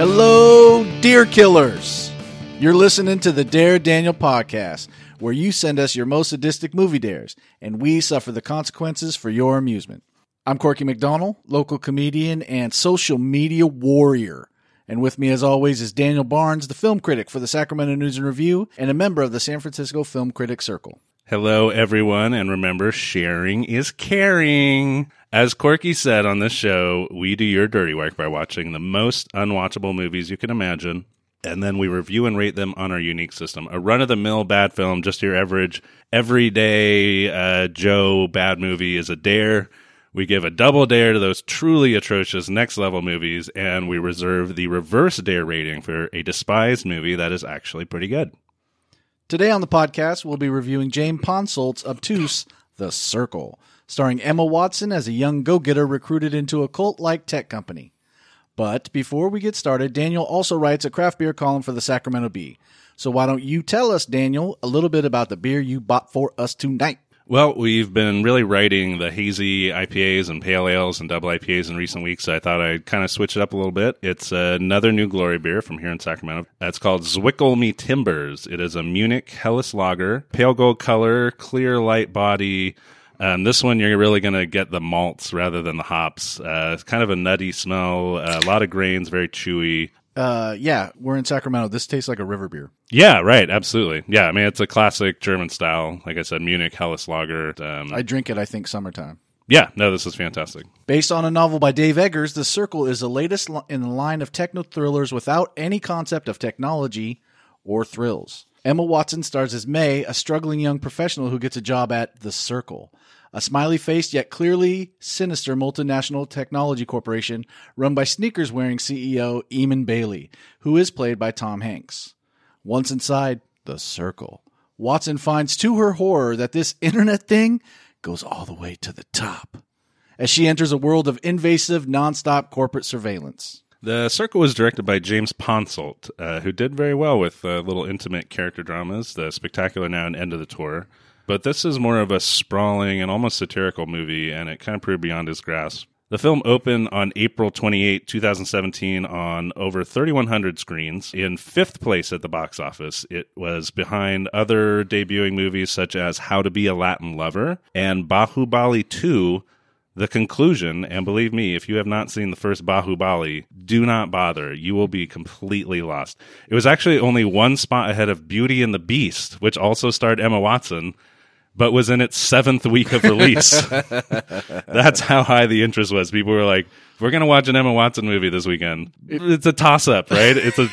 Hello, deer killers. You're listening to the Dare Daniel podcast, where you send us your most sadistic movie dares, and we suffer the consequences for your amusement. I'm Corky McDonald, local comedian and social media warrior. And with me, as always, is Daniel Barnes, the film critic for the Sacramento News and Review and a member of the San Francisco Film Critics Circle. Hello, everyone, and remember, sharing is caring. As Corky said on this show, we do your dirty work by watching the most unwatchable movies you can imagine, and then we review and rate them on our unique system. A run of the mill bad film, just your average, everyday uh, Joe bad movie is a dare. We give a double dare to those truly atrocious next level movies, and we reserve the reverse dare rating for a despised movie that is actually pretty good. Today on the podcast, we'll be reviewing James Ponsoldt's obtuse The Circle, starring Emma Watson as a young go getter recruited into a cult like tech company. But before we get started, Daniel also writes a craft beer column for the Sacramento Bee. So why don't you tell us, Daniel, a little bit about the beer you bought for us tonight? Well, we've been really writing the hazy IPAs and pale ales and double IPAs in recent weeks. So I thought I'd kind of switch it up a little bit. It's another new glory beer from here in Sacramento. It's called Zwickel Me Timbers. It is a Munich Helles lager, pale gold color, clear light body. Um, this one, you're really going to get the malts rather than the hops. Uh, it's kind of a nutty smell, a lot of grains, very chewy. Uh, yeah, we're in Sacramento. This tastes like a river beer. Yeah, right. Absolutely. Yeah, I mean, it's a classic German style. Like I said, Munich Helles lager. Um, I drink it, I think, summertime. yeah, no, this is fantastic. Based on a novel by Dave Eggers, The Circle is the latest in the line of techno thrillers without any concept of technology or thrills. Emma Watson stars as Mae, a struggling young professional who gets a job at The Circle, a smiley faced yet clearly sinister multinational technology corporation run by sneakers wearing CEO Eamon Bailey, who is played by Tom Hanks. Once inside The Circle, Watson finds to her horror that this internet thing goes all the way to the top as she enters a world of invasive, nonstop corporate surveillance. The Circle was directed by James Ponsoldt, uh, who did very well with uh, little intimate character dramas, The Spectacular Now and End of the Tour. But this is more of a sprawling and almost satirical movie, and it kind of proved beyond his grasp. The film opened on April 28, 2017, on over 3,100 screens. In fifth place at the box office, it was behind other debuting movies such as How to Be a Latin Lover and Bahubali 2, the conclusion, and believe me, if you have not seen the first Bahubali, do not bother. You will be completely lost. It was actually only one spot ahead of Beauty and the Beast, which also starred Emma Watson, but was in its seventh week of release. That's how high the interest was. People were like, "We're going to watch an Emma Watson movie this weekend." It's a toss up, right? It's a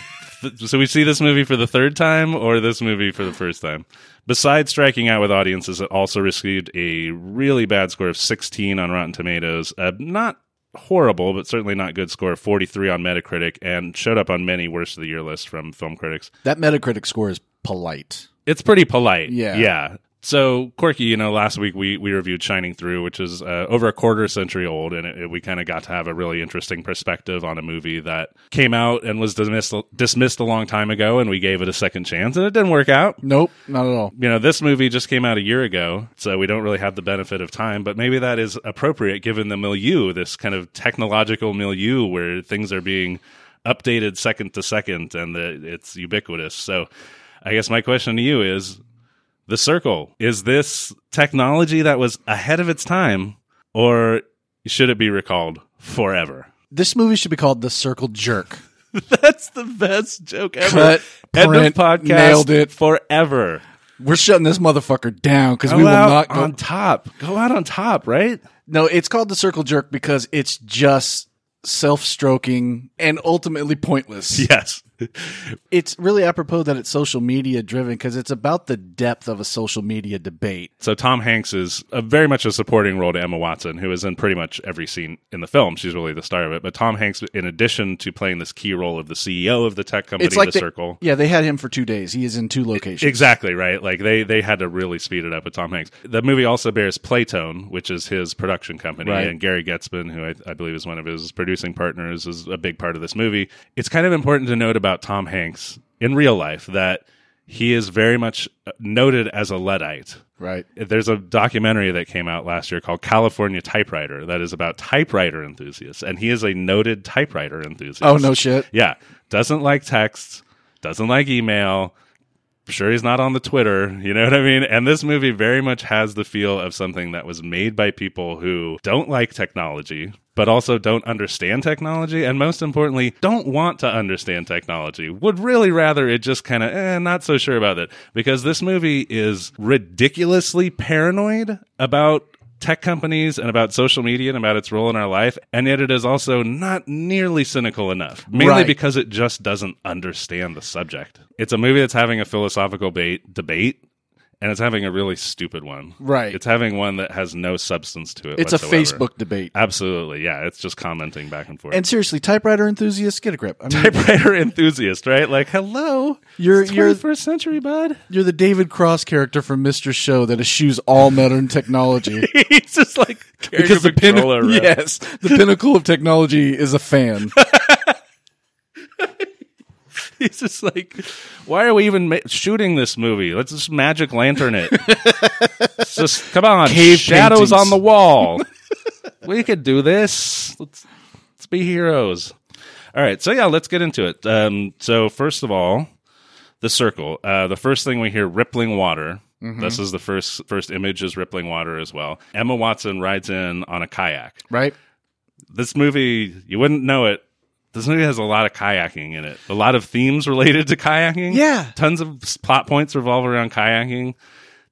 so we see this movie for the third time or this movie for the first time. Besides striking out with audiences, it also received a really bad score of 16 on Rotten Tomatoes. Uh, not horrible, but certainly not good score of 43 on Metacritic, and showed up on many worst of the year lists from film critics. That Metacritic score is polite. It's pretty polite. Yeah. Yeah. So, Corky you know, last week we, we reviewed Shining Through, which is uh, over a quarter century old, and it, it- we kind of got to have a really interesting perspective on a movie that came out and was dismissed, dismissed a long time ago, and we gave it a second chance, and it didn't work out. Nope, not at all. You know, this movie just came out a year ago, so we don't really have the benefit of time, but maybe that is appropriate given the milieu, this kind of technological milieu where things are being updated second to second and the, it's ubiquitous. So, I guess my question to you is the circle is this technology that was ahead of its time or should it be recalled forever This movie should be called The Circle Jerk. that's the best joke ever Cut, end print, of podcast nailed it. forever We're shutting this motherfucker down because we will out not go. on top go out on top right no, it's called The Circle Jerk because it's just self stroking and ultimately pointless. yes It's really apropos that it's social media driven because it's about the depth of a social media debate. so tom hanks is a very much a supporting role to emma watson who is in pretty much every scene in the film she's really the star of it but tom hanks in addition to playing this key role of the ceo of the tech company It's like the they- circle Yeah, they had him for two days. He is in two locations. Exactly right. Like they they had to really speed it up with Tom Hanks. The movie also bears Playtone, which is his production company, Right. and Gary Goetzman, who I, I believe is one of his producing partners, is a big part of this movie. It's kind of important to note about Tom Hanks in real life that he is very much noted as a luddite. Right. There's a documentary that came out last year called California Typewriter that is about typewriter enthusiasts, and he is a noted typewriter enthusiast. Oh no shit. Yeah, doesn't like texts, doesn't like email. Sure, he's not on the Twitter. You know what I mean? And this movie very much has the feel of something that was made by people who don't like technology, but also don't understand technology, and most importantly, don't want to understand technology. Would really rather it just kind of, eh, not so sure about it. Because this movie is ridiculously paranoid about tech companies and about social media and about its role in our life, and yet it is also not nearly cynical enough, mainly Right. because it just doesn't understand the subject. It's a movie that's having a philosophical bait, debate. And it's having a really stupid one. Right. It's having one that has no substance to it. It's a. Facebook debate. Absolutely. Yeah. It's just commenting back and forth. And seriously, typewriter enthusiast, get a grip. I mean, typewriter enthusiast, right? Like, hello. You're- you're- 21st century, bud. you're the David Cross character from Mr. Show that eschews all modern technology. He's just like because a the pin- around. yes, the pinnacle of technology is a fan. He's just like, why are we even ma- shooting this movie? Let's just magic lantern it. It's just come on, Cave shadows paintings. on the wall. we could do this. Let's let's be heroes. All right, so yeah, let's get into it. Um, so first of all, the circle. Uh, the first thing we hear, rippling water. This is the first first image is rippling water as well. Emma Watson rides in on a kayak. Right? This movie, you wouldn't know it. This movie has a lot of kayaking in it. A lot of themes related to kayaking. Yeah. Tons of plot points revolve around kayaking.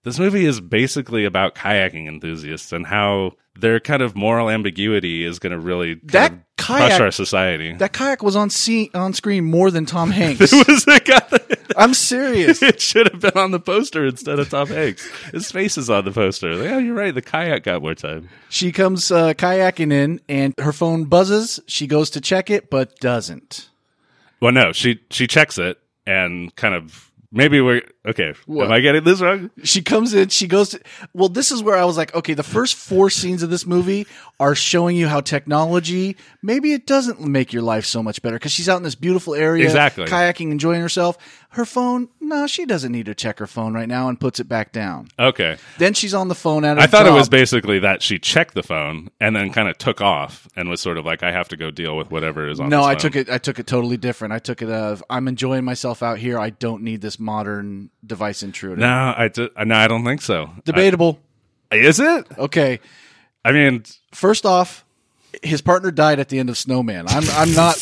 This movie is basically about kayaking enthusiasts and how their kind of moral ambiguity is going to really That kayak- crush our society. That kayak was on scene, on screen more than Tom Hanks. it was got the- I'm serious. it should have been on the poster instead of Tom Hanks. His face is on the poster. Yeah, you're right. The kayak got more time. She comes uh, kayaking in, and her phone buzzes. She goes to check it, but doesn't. Well, no, she she checks it and kind of maybe we're okay. What? Am I getting this wrong? She comes in, she goes to. Well, this is where I was like, okay, the first four scenes of this movie are showing you how technology maybe it doesn't make your life so much better because she's out in this beautiful area, Exactly. kayaking, enjoying herself. Her phone, no, she doesn't need to check her phone right now and puts it back down. Okay. Then she's on the phone at I thought it was basically that she checked the phone and then kind of took off and was sort of like, I have to go deal with whatever is on. No, I phone. took it. I took it totally different. I took it of I'm enjoying myself out here. I don't need this modern device intruder. No, I d- no, I don't think so. Debatable. I- is it? Okay, I mean, first off, his partner died at the end of Snowman. I'm I'm not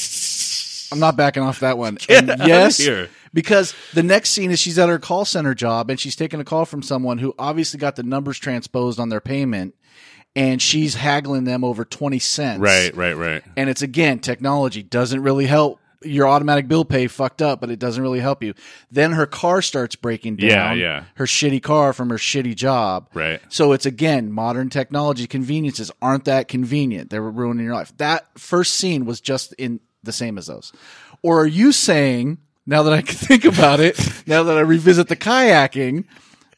I'm not backing off that one. and out of yes, here. because the next scene is she's at her call center job and she's taking a call from someone who obviously got the numbers transposed on their payment, and she's haggling them over twenty cents. right, right, right. And it's again, technology doesn't really help. Your automatic bill pay fucked up, but it doesn't really help you. Then her car starts breaking down. Yeah, yeah. Her shitty car from her shitty job. Right. So it's again, modern technology conveniences aren't that convenient. They were ruining your life. That first scene was just in the same as those. Or are you saying, now that I can think about it, now that I revisit the kayaking,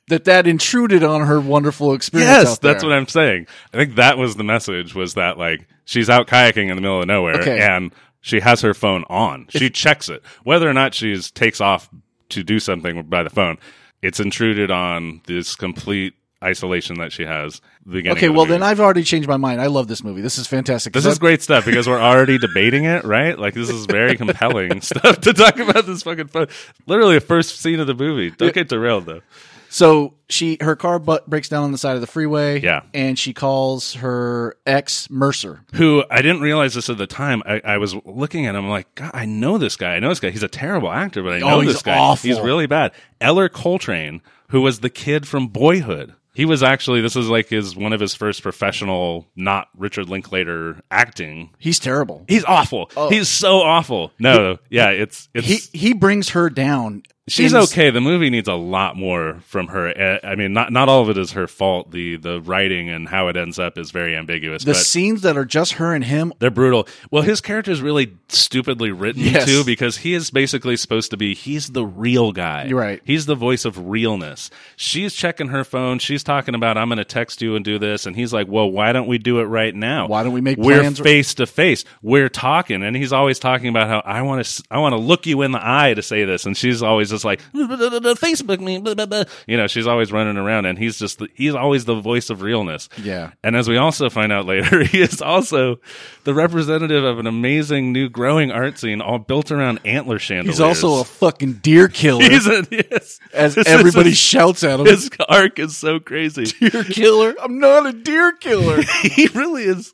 that that intruded on her wonderful experience? Yes, that's what I'm saying. I think that was the message was that like she's out kayaking in the middle of nowhere Okay. and she has her phone on. She checks it. Whether or not she takes off to do something by the phone, it's intruded on this complete isolation that she has. beginning Okay, the well then I've already changed my mind. I love this movie. This is fantastic. This is great stuff because we're already debating it, right? Like this is very compelling stuff to talk about this fucking phone. Literally the first scene of the movie. Don't get derailed though. So she her car butt breaks down on the side of the freeway. Yeah. and she calls her ex Mercer. who I didn't realize this at the time. I, I was looking at him like, God, I know this guy. I know this guy. He's a terrible actor, but I oh, know Oh, he's this guy. awful. He's really bad. Ellar Coltrane, who was the kid from Boyhood. He was actually this is like his one of his first professional, not Richard Linklater acting. He's terrible. He's awful. Oh. He's so awful. No, yeah, it's it's Oh. He he brings her down. She's okay. The movie needs a lot more from her. Uh, I mean, not not all of it is her fault. The the writing and how it ends up is very ambiguous. The scenes that are just her and him. they're brutal. Well, his character is really stupidly written Yes. too, because he is basically supposed to be he's the real guy. You're right. He's the voice of realness. She's checking her phone. She's talking about I'm going to text you and do this, and he's like, "Well, why don't we do it right now? Why don't we make We're face to face. We're talking." And he's always talking about how I want to I want to look you in the eye to say this, and she's always just like Facebook me, blah, blah, blah. you know, she's always running around, and he's just the, he's always the voice of realness. Yeah. And as we also find out later, he is also the representative of an amazing new growing art scene, all built around antler chandeliers. He's also a fucking deer killer, He's a yes. as This everybody shouts at him. his arc is so crazy. deer killer. I'm not a deer killer. he really is.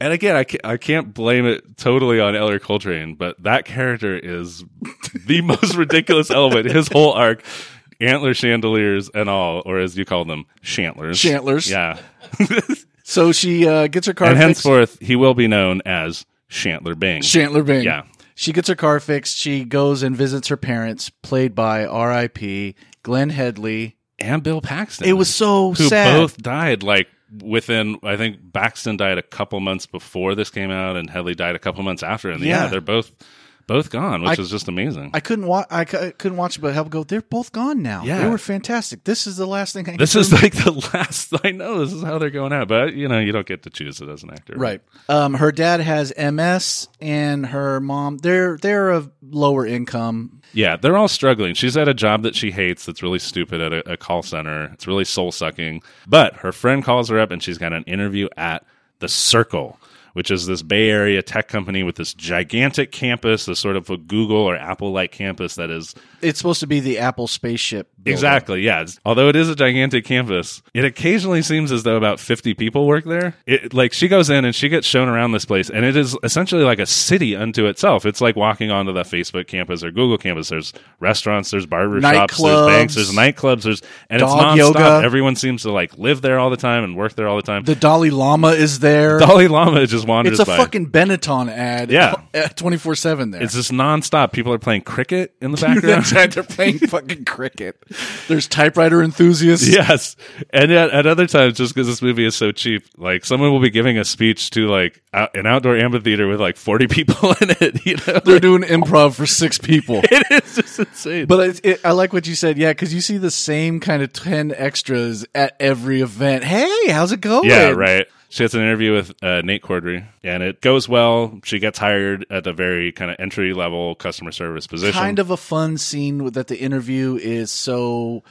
And again, I can't, I can't blame it totally on Ellar Coltrane, but that character is the most ridiculous element. His whole arc, antler chandeliers and all, or as you call them, shantlers. Shantlers. Yeah. so she uh, gets her car and fixed. henceforth, he will be known as Shantler Bing. Shantler Bing. Yeah. She gets her car fixed. She goes and visits her parents, played by R.I.P. Glenn Headley. and Bill Paxton. It was so who sad. both died like within I think Paxton died a couple months before this came out and Headley died a couple months after and yeah, Yeah. they're both both gone which I- is just amazing. I couldn't watch. I cou- couldn't watch but help go. They're both gone now. Yeah. they were fantastic. This is the last thing. I this is like the last I know this is how they're going out but you know you don't get to choose it as an actor. right. Um, her dad has MS, and her mom. They're they're of lower income. Yeah, they're all struggling. She's at a job that she hates that's really stupid at a, a call center. It's really soul sucking. But her friend calls her up and she's got an interview at The Circle, which is this Bay Area tech company with this gigantic campus, this sort of a Google or Apple like campus that is It's supposed to be the Apple spaceship. building. Exactly. Yeah. Although it is a gigantic campus, it occasionally seems as though about 50 people work there. It, like she goes in and she gets shown around this place and it is essentially like a city unto itself. It's like walking onto the Facebook campus or Google campus. There's restaurants, there's barber shops, there's banks, there's nightclubs, there's, and it's nonstop. yoga. Everyone seems to like live there all the time and work there all the time. The Dalai Lama is there. Dalai Lama just wanders it's a by. fucking Benetton ad. Yeah. twenty four seven there. it's just nonstop. People are playing cricket in the background. They're playing fucking cricket. There's typewriter enthusiasts. Yes, and yet at other times, just because this movie is so cheap, like someone will be giving a speech to like out, an outdoor amphitheater with like forty people in it. You know, They're doing improv for six people. it is just insane. But it, it, I like what you said, yeah, because you see the same kind of ten extras at every event. Hey, how's it going? yeah, right. She has an interview with uh, Nate Corddry, and it goes well. She gets hired at a very kind of entry level customer service position. Kind of a fun scene with- that the interview is so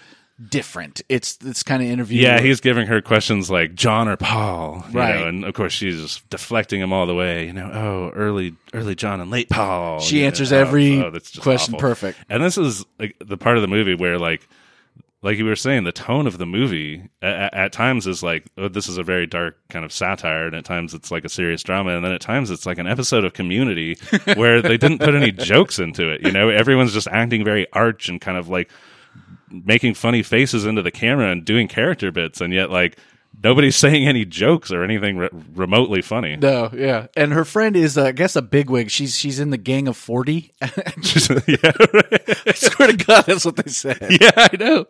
different. It's this kind of interview. Yeah, he's giving her questions like John or Paul, you Right. know, and of course she's just deflecting him all the way. You know, oh, early, early John and late Paul. She you know, answers oh, every oh, question awful. perfect. And this is like the part of the movie where like. Like you were saying, the tone of the movie at, at times is like, oh, this is a very dark kind of satire, and at times it's like a serious drama, and then at times it's like an episode of Community where they didn't put any jokes into it. You know, everyone's just acting very arch and kind of like making funny faces into the camera and doing character bits, and yet like nobody's saying any jokes or anything re- remotely funny. No, yeah, and her friend is, uh, I guess, a bigwig. She's she's in the gang of forty. yeah, I swear to God, that's what they said. yeah, I know.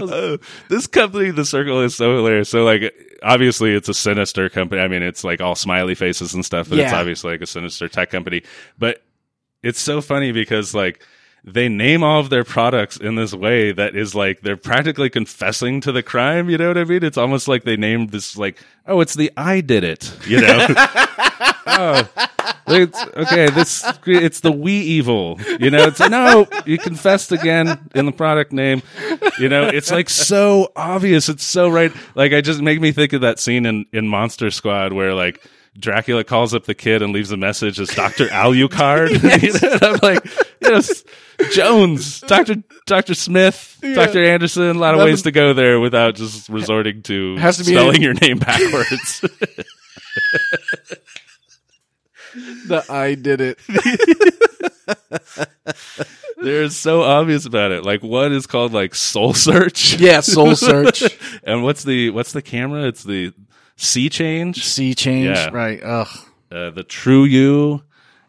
Uh, this company, the Circle, is so hilarious. So like, obviously, it's a sinister company. I mean, it's like all smiley faces and stuff, but it's obviously like a sinister tech company. But it's so funny because like. They name all of their products in this way that is like they're practically confessing to the crime. You know what I mean? It's almost like they named this like, oh, it's the I did it. You know? oh, it's, okay, this it's the we evil. You know, it's no, you confessed again in the product name. You know, it's like so obvious. It's so right. Like I just make me think of that scene in in Monster Squad where like. Dracula calls up the kid and leaves a message as Doctor Alucard. And I'm like, you know, Jones, Doctor Doctor Smith, Doctor Anderson. A lot of Nothing- ways to go there without just resorting to, Has to be spelling a- your name backwards. The I did it. They're so obvious about it. Like one is called like Soul Search. Yeah, Soul Search, and what's the what's the camera? It's the SeeChange, sea change. Yeah. Right. Ugh. uh, the True You.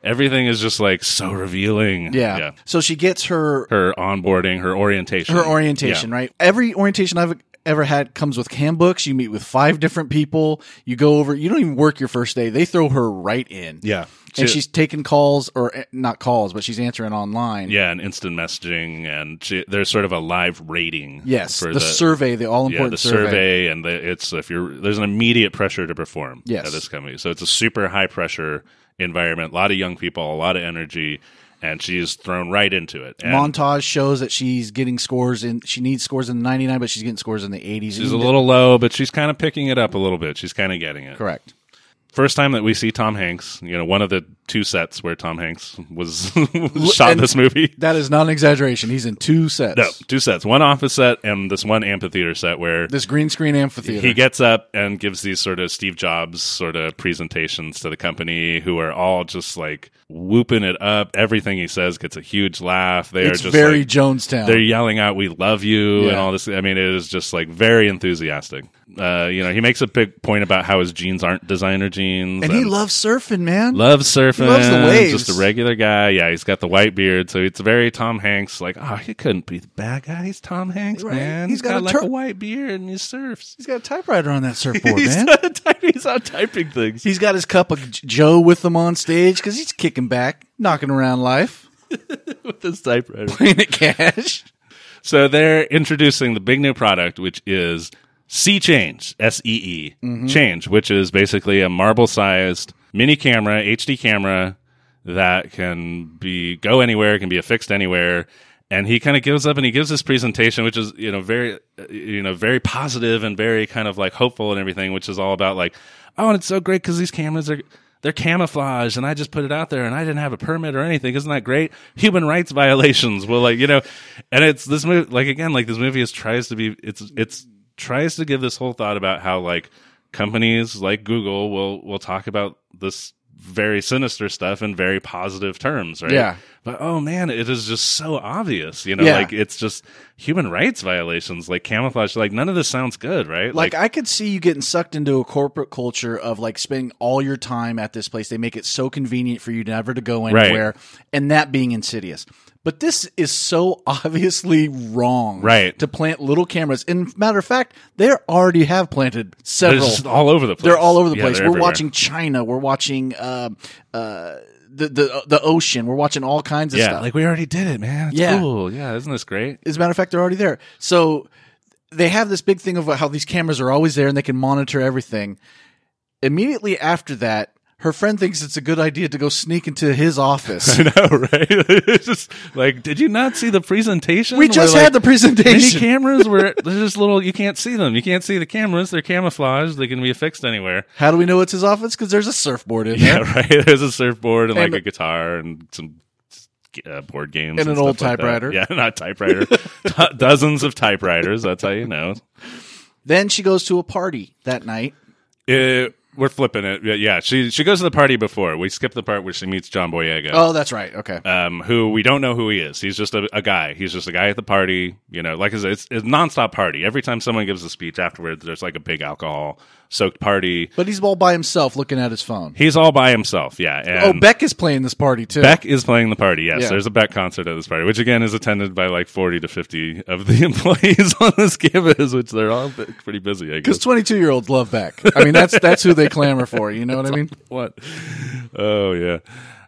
Everything is just like so revealing. Yeah. So she gets her Her onboarding, her orientation, her orientation, right? Every orientation I've ever had comes with handbooks. You meet with five different people. You go over. You don't even work your first day. They throw her right in. Yeah, And she's taking calls, or eh, not calls, but she's answering online. yeah, and instant messaging, and she, there's sort of a live rating. Yes, for the, survey, the all yeah, important the survey. survey, and the, it's if you're there's an immediate pressure to perform Yes. at this company, so it's a super high pressure environment. A lot of young people, a lot of energy, and she's thrown right into it. And Montage shows that she's getting scores in. She needs scores in the 99, but she's getting scores in the 80s. she's a little low, but she's kind of picking it up a little bit. She's kind of getting it. correct. First time that we see Tom Hanks, you know, one of the two sets where Tom Hanks was shot and- this movie. That is not an exaggeration. He's in two sets. No, two sets. One office set and this one amphitheater set where This green screen amphitheater. he gets up and gives these sort of Steve Jobs sort of presentations to the company who are all just like whooping it up. Everything he says gets a huge laugh. They it's are just very like, Jonestown. they're yelling out "We love you" and all this. I mean, it is just like very enthusiastic. Uh, you know, he makes a big point about how his jeans aren't designer jeans, and he loves surfing, man. loves surfing. He loves the waves. Just a regular guy. Yeah, he's got the white beard, so it's very Tom Hanks. Like, oh, he couldn't be the bad guy. He's Tom Hanks, Right. man. He's got a like tur- a white beard and he surfs. He's got a typewriter on that surfboard, He's, man. not type- he's out typing things. He's got his cup of Joe with him on stage because he's kicking back, knocking around life, with this typewriter. playing at cash. So they're introducing the big new product, which is SeeChange, S E E, Mm-hmm. Change, which is basically a marble sized mini camera, HD camera that can be go anywhere, can be affixed anywhere. And he kind of gives up and he gives this presentation, which is, you know, very, you know, very positive and very kind of like hopeful and everything, which is all about like, oh, and it's so great because these cameras are, they're camouflaged and I just put it out there and I didn't have a permit or anything. Isn't that great? Human rights violations. Well, like, you know, and it's this movie, like, again, like this movie is tries to be, it's, it's tries to give this whole thought about how like companies like Google will, will talk about this very sinister stuff in very positive terms, right? Yeah. But oh man, it is just so obvious, you know, Yeah. like it's just human rights violations, like camouflage. Like none of this sounds good, right? Like, I could see you getting sucked into a corporate culture of like spending all your time at this place. They make it so convenient for you never to go Right. anywhere, and that being insidious. But this is so obviously wrong, Right. To plant little cameras. And matter of fact, they already have planted several. all over the place. They're all over the Yeah, place. We're everywhere. watching China. We're watching uh, uh, the the the ocean. We're watching all kinds of Yeah, stuff. like we already did it, man. It's Yeah. cool. Yeah, isn't this great? As a matter of fact, they're already there. So they have this big thing of how these cameras are always there and they can monitor everything. Immediately after that, her friend thinks it's a good idea to go sneak into his office. I know, right? it's just like, did you not see the presentation? we just Where, had the like, Mini presentation. cameras were they're just little. You can't see them. You can't see the cameras. They're camouflaged. They can be affixed anywhere. How do we know it's his office? Because there's a surfboard in there. Yeah, right. There's a surfboard and, And like a guitar and some uh, board games And an stuff old like typewriter. Yeah, not typewriter. Do- Dozens of typewriters. That's how you know. Then she goes to a party that night. It, we're flipping it. Yeah, she she goes to the party before. We skip the part where she meets John Boyega. Oh, that's right. Okay. um, who we don't know who he is. He's just a, a guy. He's just a guy at the party. You know, like I said, it's, it's a nonstop party. Every time someone gives a speech afterwards, there's like a big alcohol soaked party. But he's all by himself looking at his phone. He's all by himself. Yeah. Oh, Beck is playing this party too. Beck is playing the party. Yes, Yeah. there's a Beck concert at this party, which again is attended by like 40 to 50 of the employees on this campus, which they're all pretty busy. I guess. Because 22 year olds love Beck. I mean, that's that's who they clamor for. You know what I mean? What? Oh yeah.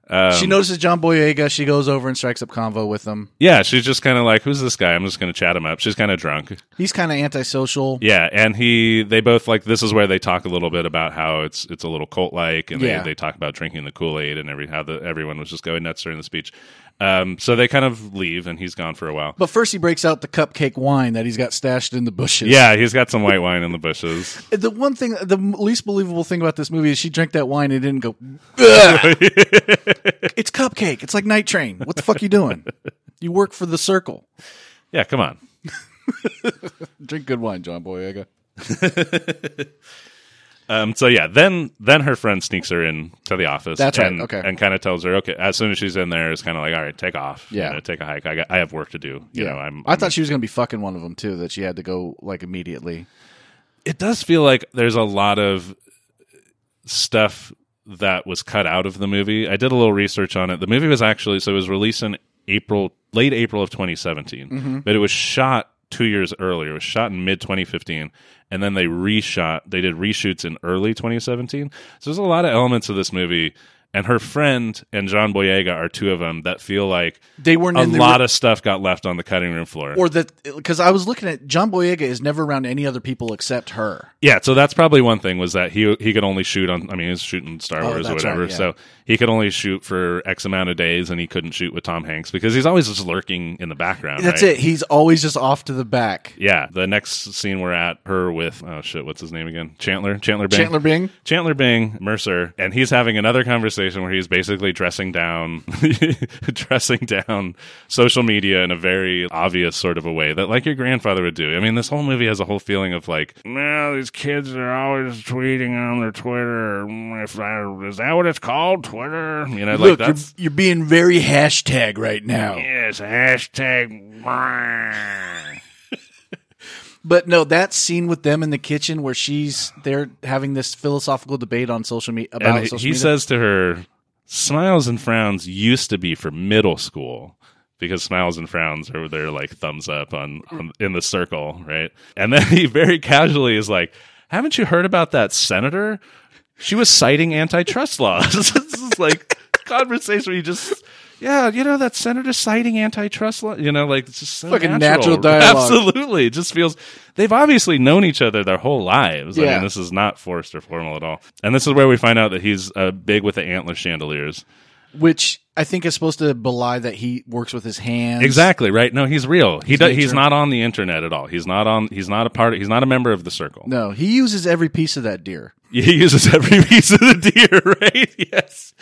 Um, She notices John Boyega. She goes over and strikes up convo with him. yeah, she's just kind of like, "Who's this guy?" I'm just going to chat him up. She's kind of drunk. He's kind of antisocial. Yeah, and he they both like this is where they talk a little bit about how it's it's a little cult like, and Yeah. they, they talk about drinking the Kool Aid and every how the, everyone was just going nuts during the speech. Um, so they kind of leave, and he's gone for a while. But first, he breaks out the cupcake wine that he's got stashed in the bushes. Yeah, he's got some white wine in the bushes. The one thing, the least believable thing about this movie is she drank that wine and didn't go, it's cupcake. It's like Night Train. What the fuck you doing? You work for the circle. Yeah, come on. Drink good wine, John Boyega. Um, so yeah, then then her friend sneaks her in to the office. That's right, and, okay. and kind of tells her, okay, as soon as she's in there, it's kind of like, all right, take off. You Yeah. know, take a hike. I got, I have work to do. You know, I'm. I thought she was going to be fucking one of them too. That she had to go like immediately. it does feel like there's a lot of stuff that was cut out of the movie. I did a little research on it. The movie was actually so it was released in April, late April of 2017, Mm-hmm. but it was shot two years earlier. It was shot in mid 2015, and then they reshot. They did reshoots in early 2017. So there's a lot of elements of this movie. And her friend and John Boyega are two of them that feel like They weren't a the lot of stuff got left on the cutting room floor. or that because I was looking at John Boyega is never around any other people except her. Yeah, so that's probably one thing was that he he could only shoot on. I mean, he was shooting Star Oh, Wars or that's whatever. right, yeah. So he could only shoot for X amount of days, and he couldn't shoot with Tom Hanks because he's always just lurking in the background. That's right? it. He's always just off to the back. Yeah, the next scene we're at her with oh shit, what's his name again? Chandler, Chandler Bing, Chandler Bing. Chandler Bing, Mercer, and he's having another conversation where he's basically dressing down, dressing down social media in a very obvious sort of a way that like your grandfather would do. I mean, this whole movie has a whole feeling of like, no, these kids are always tweeting on their Twitter. If I, is that what it's called, Twitter? You know, like Look, you're, you're being very hashtag right now. yes, hashtag. But no, that scene with them in the kitchen where she's they're having this philosophical debate on social media about and he, social he media. says to her, "Smiles and frowns used to be for middle school." Because smiles and frowns are their like thumbs up on, on in the circle, right? And then he very casually is like, "Haven't you heard about that senator? She was citing antitrust laws." is like conversation where you just, yeah, you know that senator citing antitrust law. You know, like it's just so Fucking natural dialogue. Absolutely, it just feels they've obviously known each other their whole lives. I mean, this is not forced or formal at all. And this is where we find out that he's uh, big with the antler chandeliers. which I think is supposed to belie that he works with his hands. Exactly right. No, he's real. He does, he's not on the internet at all. He's not on. He's not a part. Of, he's not a member of the circle. No, he uses every piece of that deer. He uses every piece of the deer. Right? Yes.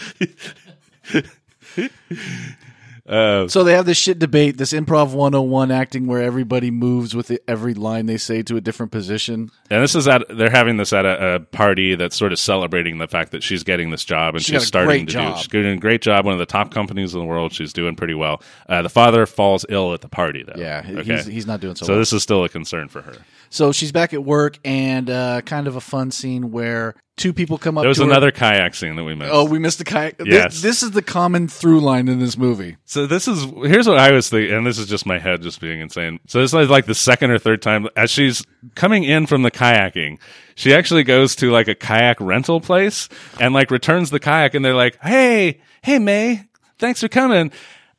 Uh, So they have this shit debate, this improv 101 acting where everybody moves with it, every line they say to a different position. and this is at they're having this at a, a party that's sort of celebrating the fact that she's getting this job and She she's starting to job. do. She's doing a great job. One of the top companies in the world. She's doing pretty well. Uh, the father falls ill at the party though. Yeah, Okay. he's, he's not doing so, so well. this is still a concern for her. So she's back at work and uh, kind of a fun scene where two people come up There was to her- another kayak scene that we missed. Oh, we missed the kayak. Yes. This, is the common through line in this movie. So this is here's what I was thinking, and this is just my head just being insane. So this is like the second or third time as she's coming in from the kayaking, she actually goes to like a kayak rental place and like returns the kayak, and they're like, "Hey, hey Mae, thanks for coming."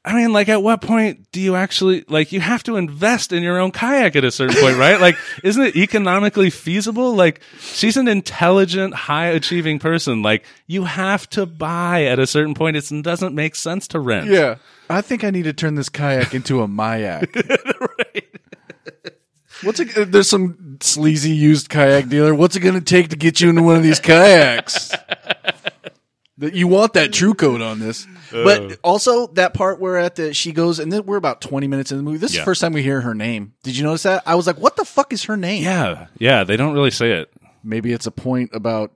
I mean, like, at what point do you actually like? You have to invest in your own kayak at a certain point, right? Like, isn't it economically feasible? Like, she's an intelligent, high achieving person. Like, you have to buy at a certain point. It doesn't make sense to rent. Yeah. I think I need to turn this kayak into a Mayak. What's it? uh, There's some sleazy used kayak dealer. What's it going to take to get you into one of these kayaks? That you want that true mm. code on this, but oh. also that part where at the she goes and then we're about 20 minutes in the movie. This is Yeah. the first time we hear her name. Did you notice that? I was like, what the fuck is her name? Yeah, yeah, they don't really say it. Maybe it's a point about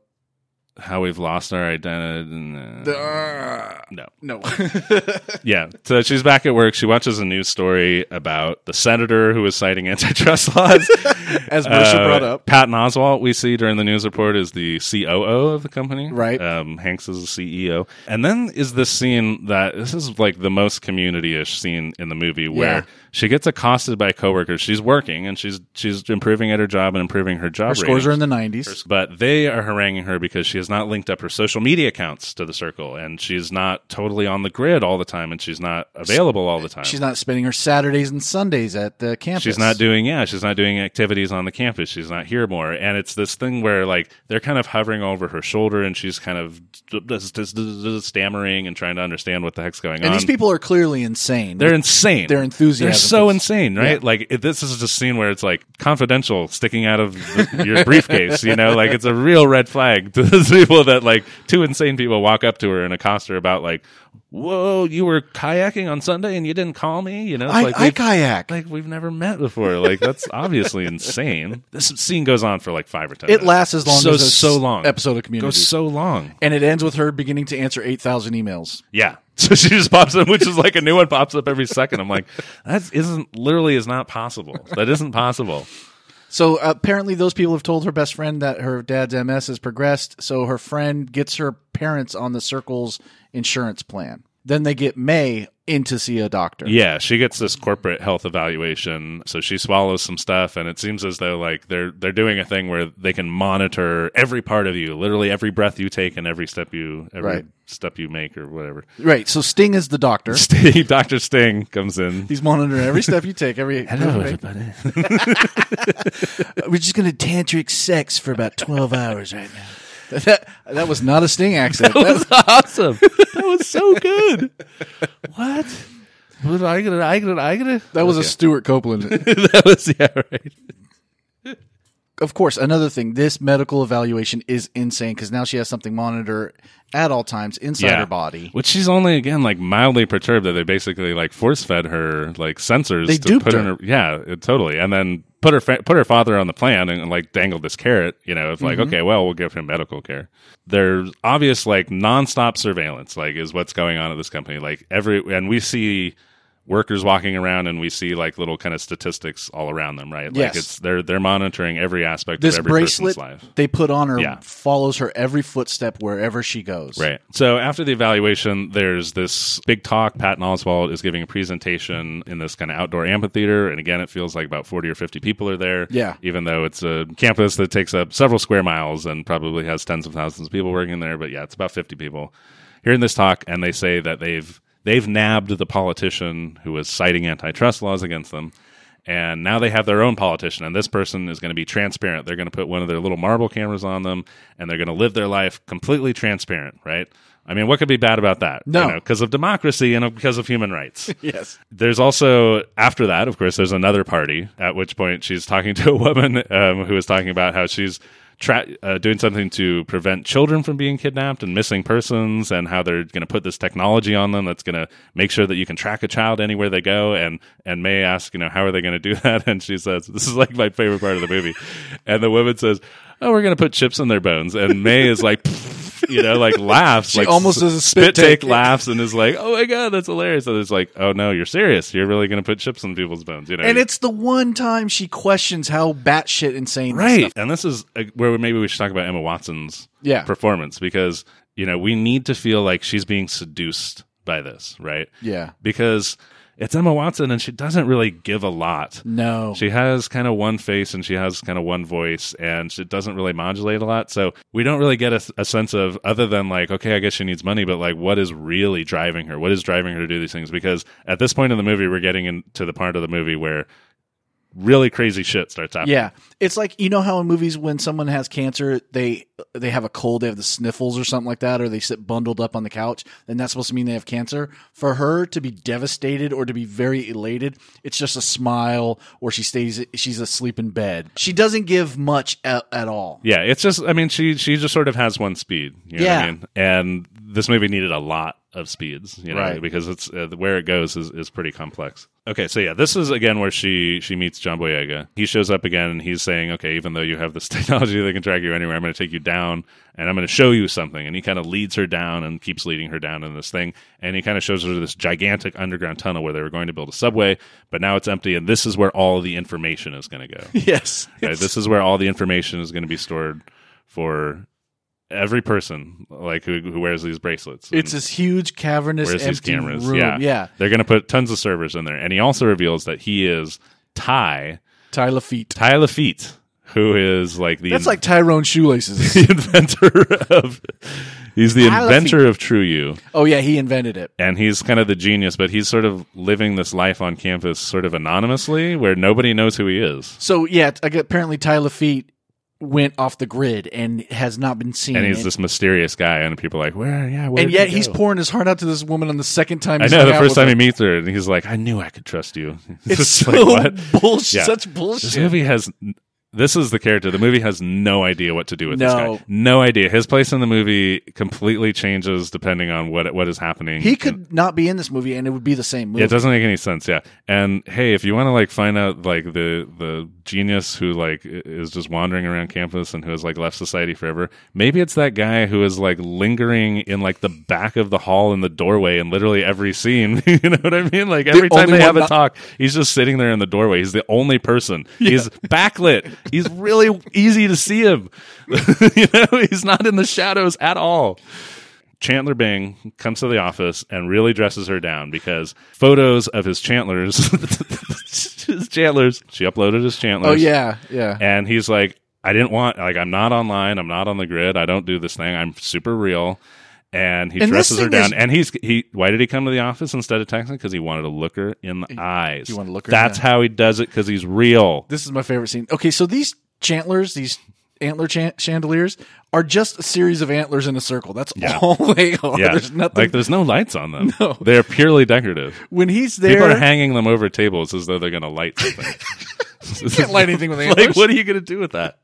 How we've lost our identity. uh. Uh, no, no. yeah. So she's back at work. She watches a news story about the senator who was citing antitrust laws. As Mercer Uh, brought up. Patton Oswalt, we see during the news report, is the COO of the company. Right. Um, Hanks is the CEO. And then is this scene that this is like the most community ish scene in the movie where Yeah. She gets accosted by coworkers. She's working and she's she's improving at her job and improving her job Her scores ratings. are in the 90s. but they are haranguing her because she has not linked up her social media accounts to the circle and she's not totally on the grid all the time and she's not available all the time. She's not spending her Saturdays and Sundays at the campus. She's not doing yeah, she's not doing activities on the campus. She's not here more. And it's this thing where like they're kind of hovering over her shoulder and she's kind of stammering and trying to understand what the heck's going And on. And these people are clearly insane. they're insane. Their enthusiasm They're so insane, right? Yeah. Like it, this is just a scene where it's like confidential sticking out of the, your briefcase. You know, like it's a real red flag to those people that like two insane people walk up to her and accost her about like, "Whoa, you were kayaking on Sunday and you didn't call me." You know, it's I, like I kayak. like we've never met before. Like that's obviously insane. This scene goes on for like five or ten. it minutes. lasts as long so as so long. episode of Community. goes so long. and it ends with her beginning to answer 8,000 emails. Yeah. So she just pops up, which is like a new one pops up every second. I'm like, that isn't literally is not possible. That isn't possible. So apparently, those people have told her best friend that her dad's MS has progressed. So her friend gets her parents on the Circle's insurance plan. Then they get Mae in to see a doctor. Yeah, she gets this corporate health evaluation, so she swallows some stuff, and it seems as though like they're they're doing a thing where they can monitor every part of you, literally every breath you take and every step you every Right. step you make or whatever. Right. So Sting is the doctor. Sting, Doctor Sting comes in. He's monitoring every step you take. Every Hello everybody. We're just going to tantric sex for about 12 hours right now. that, that was not a Sting accent. That was awesome. That was so good. What? Was I gonna? I gonna? I gonna? That was a Stewart Copeland. that was yeah right. of course, another thing, this medical evaluation is insane because now she has something monitor at all times inside her body. Which she's only again like mildly perturbed that they basically like force fed her like sensors They to duped put her. in her yeah it- totally and then put her fa- put her father on the plan and, like dangled this carrot you know it's like Mm-hmm. okay well we'll give him medical care. There's obvious like nonstop surveillance like is what's going on at this company like every and we see workers walking around and we see like little kind of statistics all around them right like Yes. it's they're they're monitoring every aspect This of every bracelet person's life they put on her Yeah. follows her every footstep wherever she goes. Right. So after the evaluation, there's this big talk. Patton Oswalt is giving a presentation in this kind of outdoor amphitheater, and again, it feels like about forty or fifty people are there. Yeah. Even though it's a campus that takes up several square miles and probably has tens of thousands of people working there, but yeah, it's about fifty people hearing this talk, and they say that they've they've nabbed the politician who was citing antitrust laws against them. And now they have their own politician, and this person is going to be transparent. They're going to put one of their little marble cameras on them, and they're going to live their life completely transparent, right? I mean, what could be bad about that? No. because of democracy and because of human rights. Yes. There's also after that, of course, there's another party. At which point, she's talking to a woman um, who is talking about how she's tra- uh, doing something to prevent children from being kidnapped and missing persons, and how they're going to put this technology on them that's going to make sure that you can track a child anywhere they go. And and Mae asks, you know, how are they going to do that? And she says, "This is like my favorite part of the movie." And the woman says, "Oh, we're going to put chips in their bones." And Mae is like. You know, like laughs, like almost does a spit take. laughs, and is like, "Oh my god, that's hilarious!" And it's like, "Oh no, you're serious? You're really going to put chips in people's bones?" You know, And it's the one time she questions how batshit insane right. stuff- And this is uh, where maybe we should talk about Emma Watson's Yeah. performance because you know we need to feel like she's being seduced by this, right? Yeah. Because it's Emma Watson, and she doesn't really give a lot. No. She has kind of one face and she has kind of one voice, and it doesn't really modulate a lot. So we don't really get a, a sense of, other than like, okay, I guess she needs money, but like, what is really driving her? What is driving her to do these things? Because at this point in the movie, we're getting into the part of the movie where really crazy shit starts happening. Yeah, it's like you know how in movies when someone has cancer, they they have a cold, they have the sniffles or something like that, or they sit bundled up on the couch, then that's supposed to mean they have cancer. For her to be devastated or to be very elated, it's just a smile, or she stays she's asleep in bed. She doesn't give much at, at all. Yeah, it's just I mean she she just sort of has one speed, you know what Yeah. I mean? And this movie needed a lot of speeds, you know, Right. because it's uh, where it goes is, is pretty complex. Okay, so yeah, this is again where she she meets John Boyega. He shows up again and he's saying, "Okay, even though you have this technology that can track you anywhere, I'm going to take you down and I'm going to show you something." And he kind of leads her down and keeps leading her down in this thing, and he kind of shows her this gigantic underground tunnel where they were going to build a subway, but now it's empty and this is where all the information is going to go. Yes, Right? This is where all the information is going to be stored for every person, like who, who wears these bracelets. it's this huge cavernous wears these empty cameras. room. Yeah, yeah. They're going to put tons of servers in there, and he also reveals that he is Ty Ty Lafitte. Ty Lafitte, who is like the That's like Tyrone shoelaces. the inventor of. He's the Ty inventor of True You, oh yeah, he invented it. and he's kind of the genius, but he's sort of living this life on campus sort of anonymously, where nobody knows who he is. So yeah, t- apparently Ty Feet went off the grid and has not been seen. And he's And- this mysterious guy, and people are like, "Where? Yeah, where?" and yet he's pouring his heart out to this woman on the second time. I know the first time he meets her, and he's like, "I knew I could trust you." It's so like, what? bullshit. Yeah. Such This bullshit. movie has. This is the character. The movie has no idea what to do with this guy. No idea. His place in the movie completely changes depending on what what is happening. He could not be in this movie, and it would be the same movie. Yeah, it doesn't make any sense. Yeah, and hey, if you want to like find out like the the genius who like is just wandering around campus and who has like left society forever, maybe it's that guy who is like lingering in like the back of the hall in the doorway in literally every scene. you know what I mean? Like every time they have a talk, he's just sitting there in the doorway. He's the only person. He's backlit. He's really easy to see him. you know, he's not in the shadows at all. Chandler Bing comes to the office and really dresses her down because photos of his Chandlers, his Chandlers, she uploaded his Chandlers. Oh yeah, yeah. And he's like, I didn't want, like, I'm not online. I'm not on the grid. I don't do this thing. I'm super real. And he And dresses her down. is- and he's, he, why did he come to the office instead of texting? Because he wanted to look her in the eyes. You want to look her That's how he does it because he's real. This is my favorite scene. Okay, so these Chantlers, these antler chan- chandeliers are just a series of antlers in a circle. That's Yeah. all they are. Yeah, There's nothing. like there's no lights on them. No. they're purely decorative. when he's there, People are hanging them over tables as though they're going to light something. you can't light anything with antlers. like, what are you going to do with that?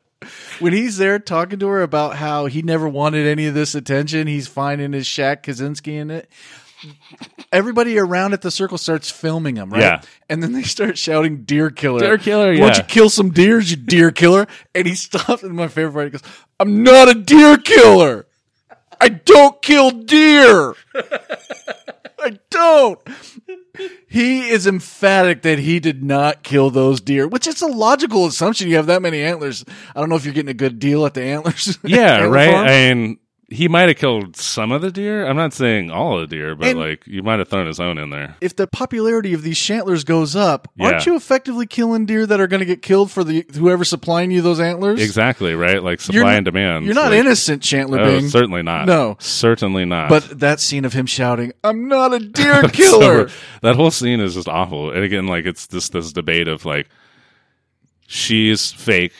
When he's there talking to her about how he never wanted any of this attention, he's fine in his Shaq Kaczynski in it. Everybody around at the circle starts filming him, right? Yeah. And then they start shouting "Deer killer!" Deer killer, Why don't you kill some deers, you deer killer? And he stops. And my favorite part, he goes, "I'm not a deer killer. I don't kill deer. I don't." He is emphatic that he did not kill those deer, which is a logical assumption. You have that many antlers. I don't know if you're getting a good deal at the antlers. Yeah, antler right. farm. I mean, he might have killed some of the deer. I'm not saying all of the deer, but And- like you might have thrown his own in there. if the popularity of these shantlers goes up, aren't you effectively killing deer that are going to get killed for the whoever's supplying you those antlers? Exactly, right? Like supply You're- and demand. You're not like, innocent, Chantler. Oh, being. certainly not. No. certainly not. But that scene of him shouting, "I'm not a deer So, killer." that whole scene is just awful. And again, like it's this this debate of like she's fake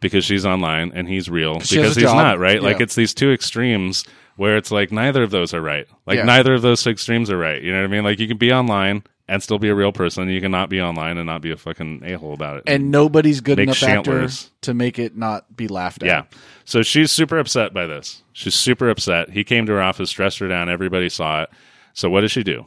because she's online and he's real She because he's job. not, right? Like it's these two extremes where it's like neither of those are right. Like Yeah. neither of those extremes are right. You know what I mean? Like you can be online and still be a real person. You can not be online and not be a fucking a hole about it. and nobody's good enough actor to make it not be laughed at. Yeah. So she's super upset by this. She's super upset. He came to her office, stressed her down. Everybody saw it. So what does she do?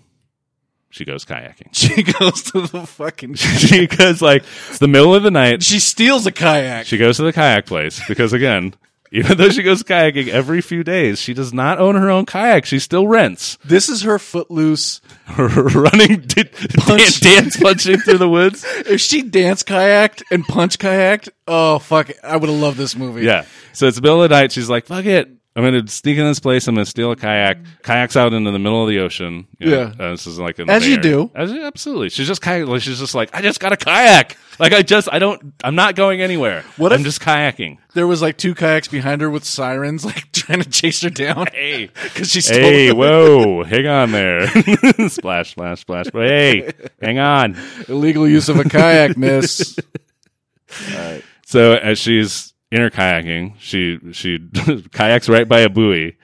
She goes kayaking. She goes to the fucking. she goes like it's the middle of the night. She steals a kayak. She goes to the kayak place because again, even though she goes kayaking every few days, she does not own her own kayak. She still rents. this is her footloose. running d- Punch. dance punching through the woods. If she dance kayaked and punch kayaked, oh fuck! it. I would have loved this movie. Yeah. So it's the middle of the night. She's like, fuck it. I'm going to sneak in this place. I'm going to steal a kayak. Kayaks out into the middle of the ocean. You know, Yeah. uh, this is like in As you do. As you, absolutely. She's just kayak. like, She's just like, I just got a kayak. Like I just, I don't, I'm not going anywhere. What I'm just kayaking. There was like two kayaks behind her with sirens, like trying to chase her down Hey. because she stole. Hey, them. whoa, hang on there. splash, splash, splash. Hey, hang on. Illegal use of a kayak, miss. So as she's in her kayaking, she she kayaks right by a buoy,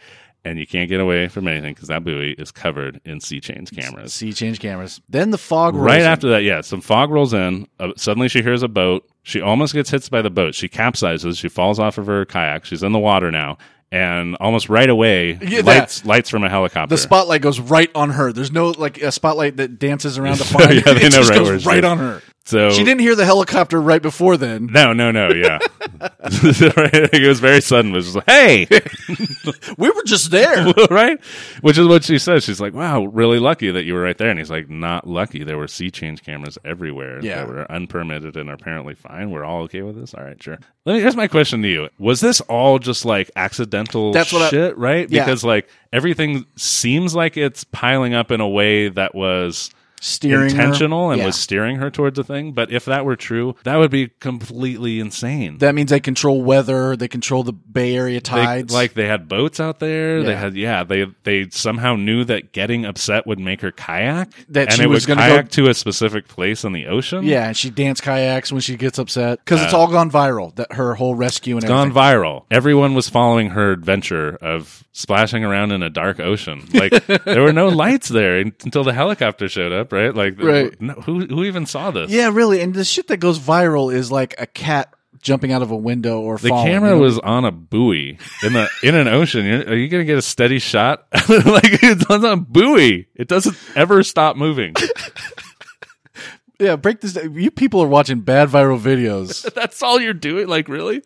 and you can't get away from anything because that buoy is covered in SeeChange cameras. See, change cameras. Then the fog rolls Right in. after that, yeah, some fog rolls in. Uh, suddenly, she hears a boat. She almost gets hit by the boat. She capsizes. She falls off of her kayak. She's in the water now, and almost right away, Yeah, that- lights lights from a helicopter. the spotlight goes right on her. There's no like a spotlight that dances around the find. Yeah, they it know just right goes where right is. on her. So She didn't hear the helicopter right before then. No, no, no. Yeah, it was very sudden. It was just like, hey, We were just there. right? Which is what she says. She's like, wow, really lucky that you were right there. And he's like, not lucky. There were SeeChange cameras everywhere Yeah. that were unpermitted and apparently fine. We're all okay with this. All right, sure. Let me. Here's my question to you: Was this all just like accidental That's what I- shit, right? Yeah. Because like everything seems like it's piling up in a way that was Steering her. intentional and Yeah. was steering her towards a thing. But if that were true, that would be completely insane. That means they control weather. They control the Bay Area They, tides. like they had boats out there. They had yeah. They they somehow knew that getting upset would make her kayak. That and she it was would gonna go- kayak to a specific place in the ocean. yeah, and she dance kayaks when she gets upset because it's all gone viral. That her whole rescue and Uh, gone viral. Everyone was following her adventure of splashing around in a dark ocean. Like there were no lights there until the helicopter showed up. Right? Like Right. No, who who even saw this? yeah, really. And the shit that goes viral is like a cat jumping out of a window or The falling, camera you know? was on a buoy in the in an ocean. You're, are you going to get a steady shot? like it's on a buoy. It doesn't ever stop moving. yeah. Break this. You people are watching bad viral videos. That's all you're doing. Like really?